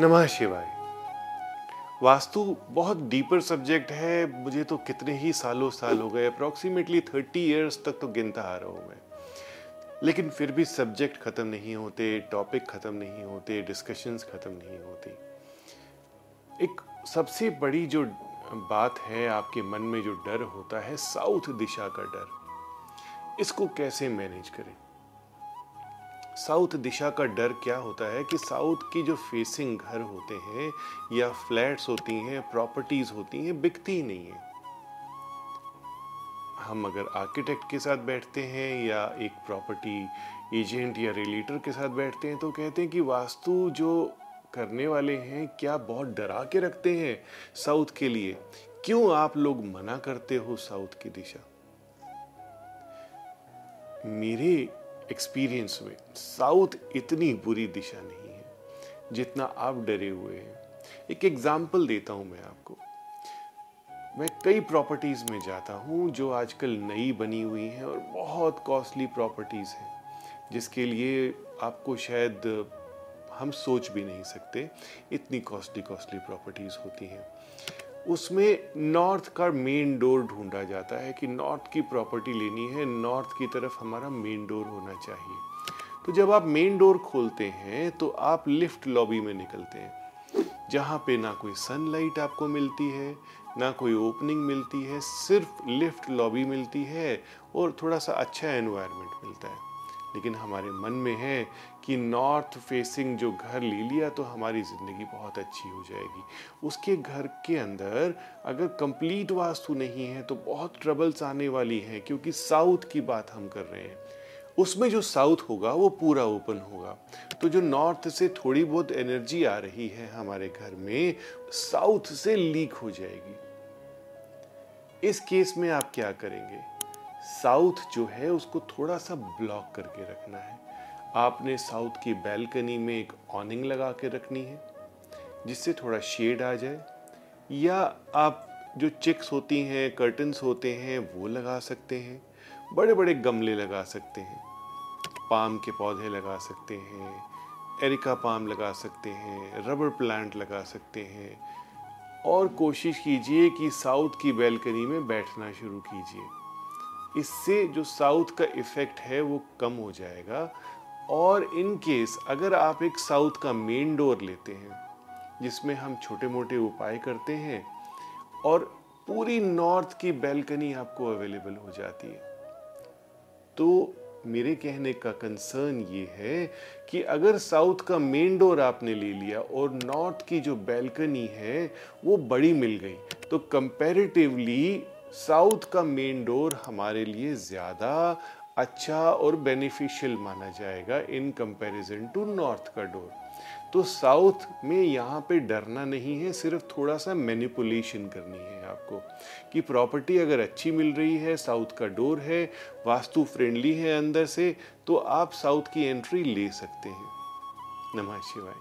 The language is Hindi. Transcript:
नमः शिवाय। वास्तु बहुत डीपर सब्जेक्ट है, मुझे तो कितने ही सालों साल हो गए अप्रॉक्सीमेटली थर्टी इयर्स तक तो गिनता आ रहा हूँ मैं। लेकिन फिर भी सब्जेक्ट ख़त्म नहीं होते टॉपिक ख़त्म नहीं होते डिस्कशंस ख़त्म नहीं होती। एक सबसे बड़ी जो बात है, आपके मन में जो डर होता है साउथ दिशा का डर, इसको कैसे मैनेज करें? साउथ दिशा का डर क्या होता है कि साउथ की जो फेसिंग घर होते हैं, या फ्लैट्स होती हैं प्रॉपर्टीज़ होती हैं, बिकती ही नहीं है। हम अगर आर्किटेक्ट के साथ बैठते हैं, या एक प्रॉपर्टी एजेंट या रिलेटर के साथ बैठते हैं तो कहते हैं कि वास्तु जो करने वाले हैं, क्या बहुत डरा के रखते हैं साउथ के लिए? क्यों आप लोग मना करते हो साउथ की दिशा? मेरे एक्सपीरियंस में साउथ इतनी बुरी दिशा नहीं है, जितना आप डरे हुए हैं। एक एग्ज़ाम्पल देता हूँ मैं आपको। मैं कई प्रॉपर्टीज़ में जाता हूँ जो आजकल नई बनी हुई हैं और बहुत कॉस्टली प्रॉपर्टीज़ हैं, जिसके लिए आपको शायद हम सोच भी नहीं सकते, इतनी कॉस्टली कॉस्टली प्रॉपर्टीज़ होती हैं। उसमें नॉर्थ का मेन डोर ढूंढा जाता है कि नॉर्थ की प्रॉपर्टी लेनी है, नॉर्थ की तरफ़ हमारा मेन डोर होना चाहिए। तो जब आप मेन डोर खोलते हैं तो आप लिफ्ट लॉबी में निकलते हैं, जहाँ पे ना कोई सनलाइट आपको मिलती है, ना कोई ओपनिंग मिलती है, सिर्फ़ लिफ्ट लॉबी मिलती है और थोड़ा सा अच्छा एनवायरनमेंट मिलता है। लेकिन हमारे मन में है कि नॉर्थ फेसिंग जो घर ले लिया तो हमारी ज़िंदगी बहुत अच्छी हो जाएगी। उसके घर के अंदर अगर कंप्लीट वास्तु नहीं है तो बहुत ट्रबल्स आने वाली हैं, क्योंकि साउथ की बात हम कर रहे हैं। उसमें जो साउथ होगा, वो पूरा ओपन होगा। तो जो नॉर्थ से थोड़ी बहुत एनर्जी आ रही है हमारे घर में साउथ से लीक हो जाएगी। इस केस में आप क्या करेंगे? साउथ जो है, उसको थोड़ा सा ब्लॉक करके रखना है। आपने साउथ की बैल्कनी में एक ऑनिंग लगा के रखनी है, जिससे थोड़ा शेड आ जाए, या आप जो चिक्स होती हैं कर्टन्स होते हैं, वो लगा सकते हैं बड़े बड़े गमले लगा सकते हैं पाम के पौधे लगा सकते हैं एरिका पाम लगा सकते हैं रबर प्लांट लगा सकते हैं। और कोशिश कीजिए कि साउथ की बैल्कनी में बैठना शुरू कीजिए। इससे जो साउथ का इफ़ेक्ट है वो कम हो जाएगा। और इन केस अगर आप एक साउथ का मेन डोर लेते हैं, जिसमें हम छोटे मोटे उपाय करते हैं और पूरी नॉर्थ की बैल्कनी आपको अवेलेबल हो जाती है तो मेरे कहने का कंसर्न ये है कि अगर साउथ का मेन डोर आपने ले लिया और नॉर्थ की जो बैल्कनी है वो बड़ी मिल गई तो कंपैरेटिवली साउथ का मेन डोर हमारे लिए ज़्यादा अच्छा और बेनिफिशियल माना जाएगा इन कंपैरिजन टू नॉर्थ का डोर। तो साउथ में यहाँ पे डरना नहीं है, सिर्फ़ थोड़ा सा मैनिपुलेशन करनी है आपको कि प्रॉपर्टी अगर अच्छी मिल रही है, साउथ का डोर है, वास्तु फ्रेंडली है अंदर से तो आप साउथ की एंट्री ले सकते हैं। नमः शिवाय।